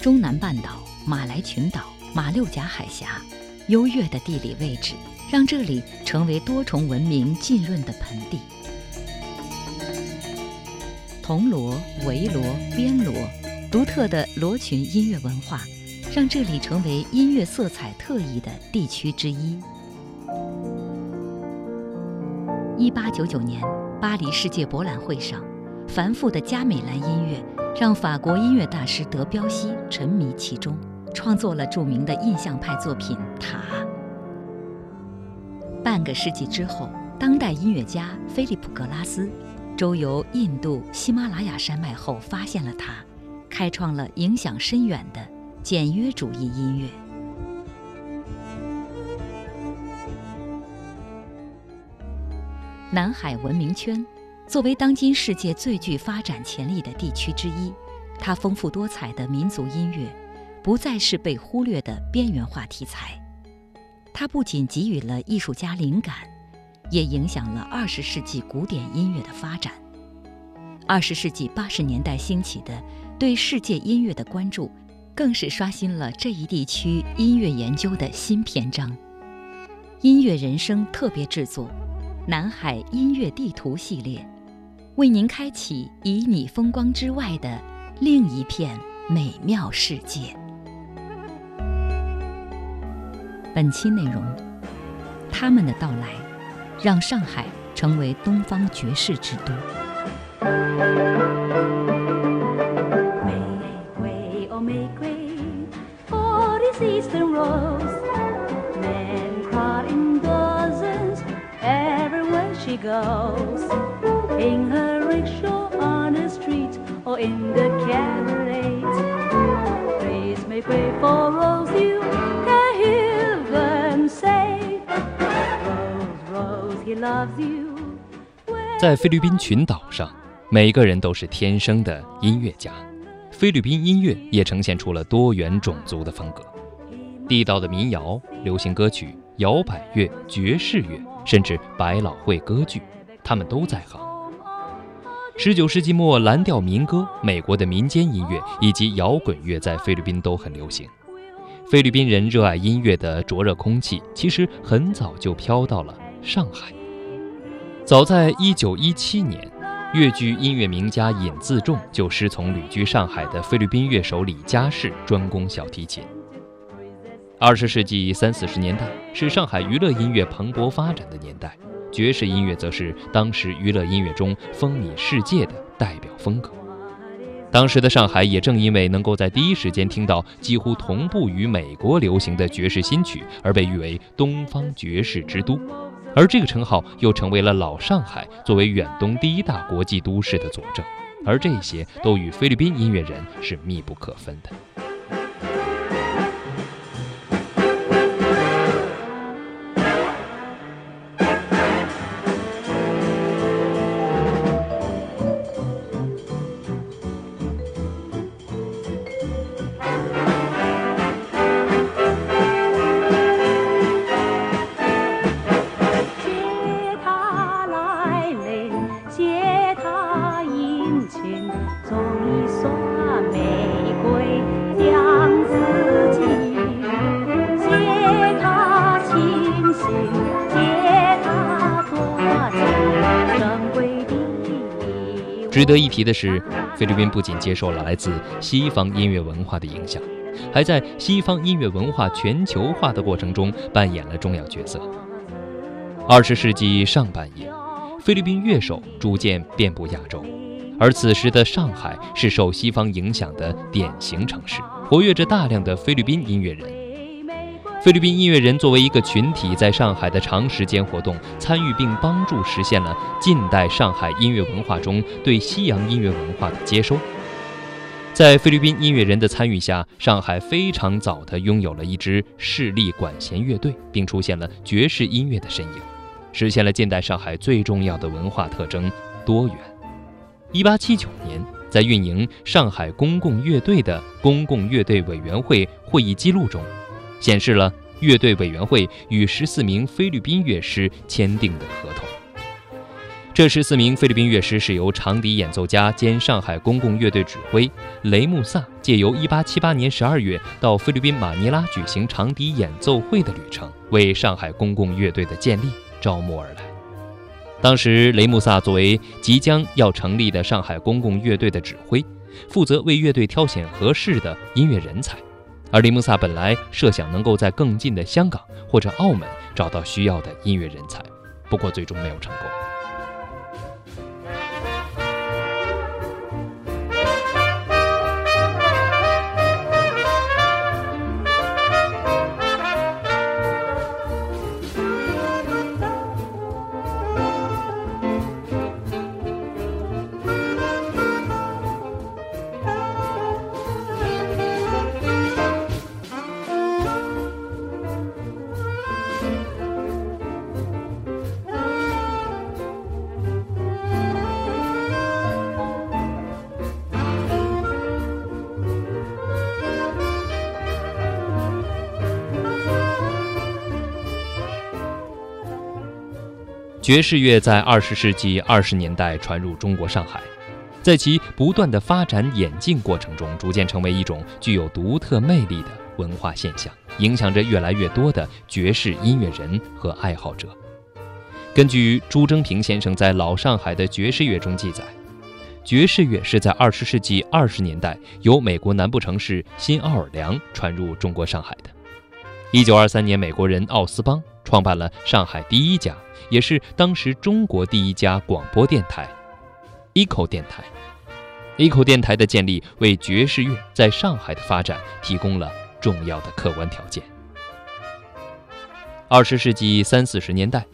中南半岛、马来群岛、马六甲海峡，优越的地理位置让这里成为多重文明浸润的盆地。铜锣、维锣、边锣，独特的罗群音乐文化，让这里成为音乐色彩特异的地区之一。一八九九年，巴黎世界博览会上，繁复的加美兰音乐让法国音乐大师德彪西沉迷其中，创作了著名的印象派作品《塔》。半个世纪之后，当代音乐家菲利普·格拉斯周游印度喜马拉雅山脉后，发现了它，开创了影响深远的简约主义音乐。南海文明圈，作为当今世界最具发展潜力的地区之一，它丰富多彩的民族音乐，不再是被忽略的边缘化题材。它不仅给予了艺术家灵感，也影响了二十世纪古典音乐的发展。二十世纪八十年代兴起的对世界音乐的关注，更是刷新了这一地区音乐研究的新篇章。音乐人生特别制作。南海音乐地图系列，为您开启以你风光之外的另一片美妙世界。本期内容，他们的到来，让上海成为东方爵士之都。玫瑰哦玫瑰，For this Eastern rose。He loves you. 在菲律宾群岛上，每个人都是天生的音乐家。菲律宾音乐也呈现出了多元种族的风格，地道的民谣、流行歌曲、摇摆乐、爵士乐。甚至百老汇歌剧，他们都在行。十九世纪末，蓝调民歌、美国的民间音乐以及摇滚乐在菲律宾都很流行。菲律宾人热爱音乐的灼热空气，其实很早就飘到了上海。早在一九一七年，粤剧音乐名家尹自重就师从旅居上海的菲律宾乐手李佳士，专攻小提琴。二十世纪三四十年代是上海娱乐音乐蓬勃发展的年代，爵士音乐则是当时娱乐音乐中风靡世界的代表风格。当时的上海也正因为能够在第一时间听到几乎同步于美国流行的爵士新曲，而被誉为“东方爵士之都”，而这个称号又成为了老上海作为远东第一大国际都市的佐证。而这些都与菲律宾音乐人是密不可分的。值得一提的是，菲律宾不仅接受了来自西方音乐文化的影响，还在西方音乐文化全球化的过程中扮演了重要角色。二十世纪上半叶，菲律宾乐手逐渐遍布亚洲，而此时的上海是受西方影响的典型城市，活跃着大量的菲律宾音乐人。菲律宾音乐人作为一个群体，在上海的长时间活动，参与并帮助实现了近代上海音乐文化中对西洋音乐文化的接收。在菲律宾音乐人的参与下，上海非常早地拥有了一支势力管弦乐队，并出现了爵士音乐的身影，实现了近代上海最重要的文化特征——多元。一八七九年，在运营上海公共乐队的公共乐队委员会会议记录中。显示了乐队委员会与十四名菲律宾乐师签订的合同。这十四名菲律宾乐师是由长笛演奏家兼上海公共乐队指挥雷穆萨借由1878年12月到菲律宾马尼拉举行长笛演奏会的旅程，为上海公共乐队的建立招募而来。当时，雷穆萨作为即将要成立的上海公共乐队的指挥，负责为乐队挑选合适的音乐人才。而雷穆萨本来设想能够在更近的香港或者澳门找到需要的音乐人才，不过最终没有成功。爵士乐在二十世纪二十年代传入中国上海，在其不断的发展演进过程中，逐渐成为一种具有独特魅力的文化现象，影响着越来越多的爵士音乐人和爱好者。根据朱征平先生在《老上海的爵士乐》中记载，爵士乐是在二十世纪二十年代由美国南部城市新奥尔良传入中国上海的。一九二三年，美国人奥斯邦创办了上海第一家。也是当时中国第一家广播电台，Echo 电台。Echo 电台的建立为爵士乐在上海的发展提供了重要的客观条件。二十世纪三四十年代，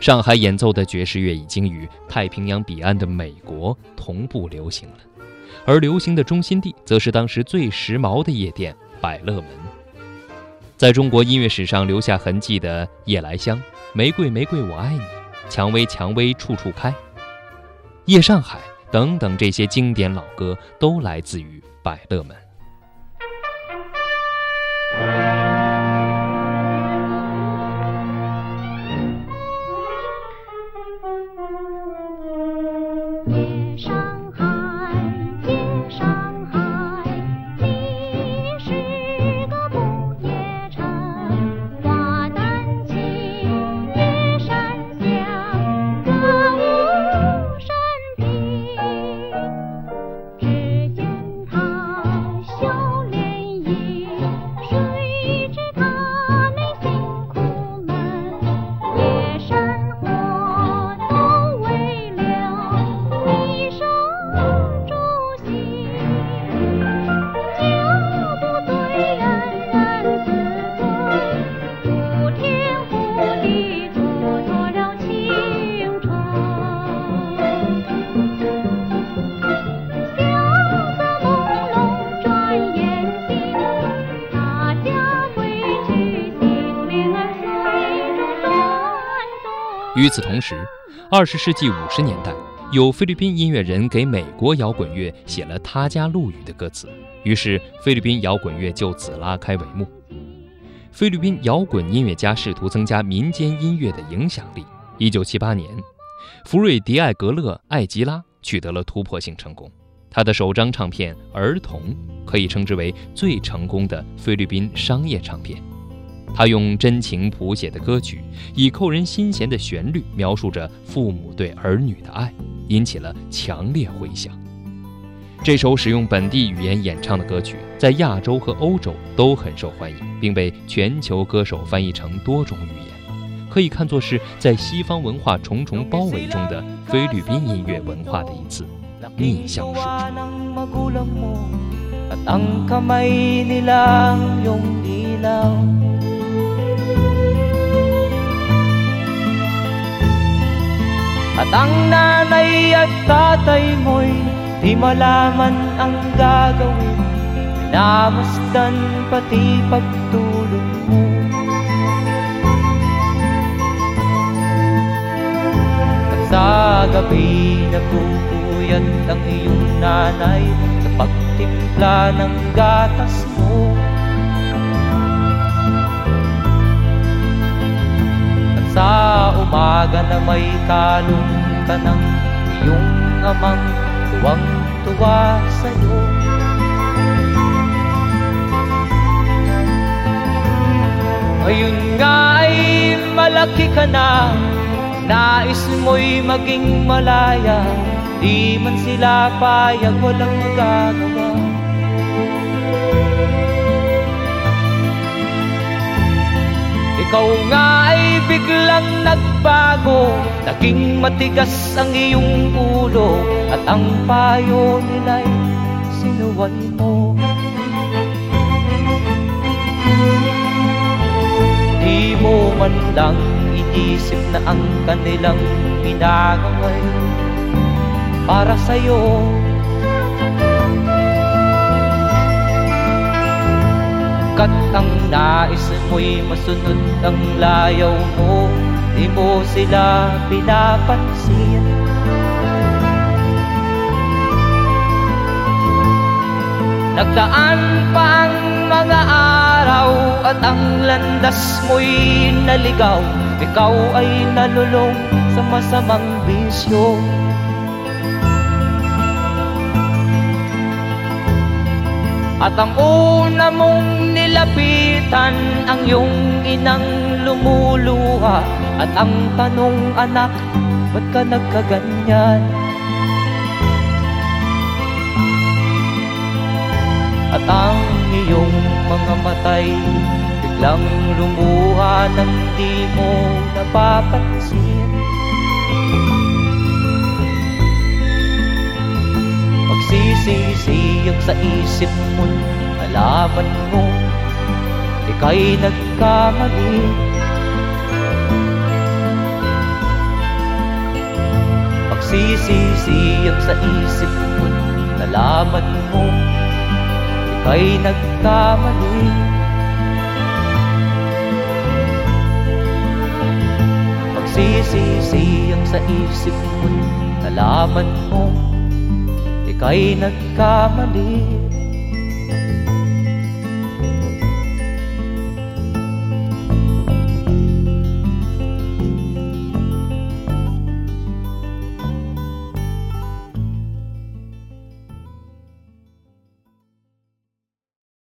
上海演奏的爵士乐已经与太平洋彼岸的美国同步流行了，而流行的中心地则是当时最时髦的夜店百乐门。在中国音乐史上留下痕迹的《夜来香》。玫瑰玫瑰我爱你，蔷薇蔷薇处处开，夜上海等等这些经典老歌都来自于百乐门。与此同时，二十世纪五十年代，有菲律宾音乐人给美国摇滚乐写了他家陆语的歌词，于是菲律宾摇滚乐就此拉开帷幕。菲律宾摇滚音乐家试图增加民间音乐的影响力。一九七八年，福瑞迪艾格勒艾吉拉取得了突破性成功，他的首张唱片《儿童》可以称之为最成功的菲律宾商业唱片。他用真情谱写的歌曲，以扣人心弦的旋律描述着父母对儿女的爱，引起了强烈回响。这首使用本地语言演唱的歌曲，在亚洲和欧洲都很受欢迎，并被全球歌手翻译成多种语言，可以看作是在西方文化重重包围中的菲律宾音乐文化的一次逆向输出。At ang nanay at tatay mo'y di malaman ang gagawin. Minamasdan pati pagtulog mo. At sa gabi nagpupuyat ang iyong nanay Sa pagtimpla ng gatas mo na may kalong ka ng iyong amang tuwang-tuwa sa'yo. Ngayon nga ay malaki ka na Nais mo'y maging malaya. Di man sila payag walang magagawa Ikaw nga ay biglang nagbago. Naging matigas ang iyong ulo At ang payo nila'y sinuway mo. Di mo man lang inisip na ang kanilang ginagaway Para sa'yo Kat ang nais mo'y masunod ang layaw mo. Di mo sila pinapansin. Nagdaan pa ang mga araw At ang landas mo'y naligaw. Ikaw ay nalulong sa masamang bisyo. At ang una mong nilapitan Ang iyong inang lumuluha At ang tanong anak Ba't ka nagkaganyan? At ang iyong mga matay Biglang lumuha nang di mo napapansin. Magsisisiyag sa isip mo Nalaman mo Ika'y nagkamali. Magsisisiyag sa isip mo Nalaman mo Ika'y nagkamali. Magsisisiyag sa isip mo Nalaman mo ika'y nagkamali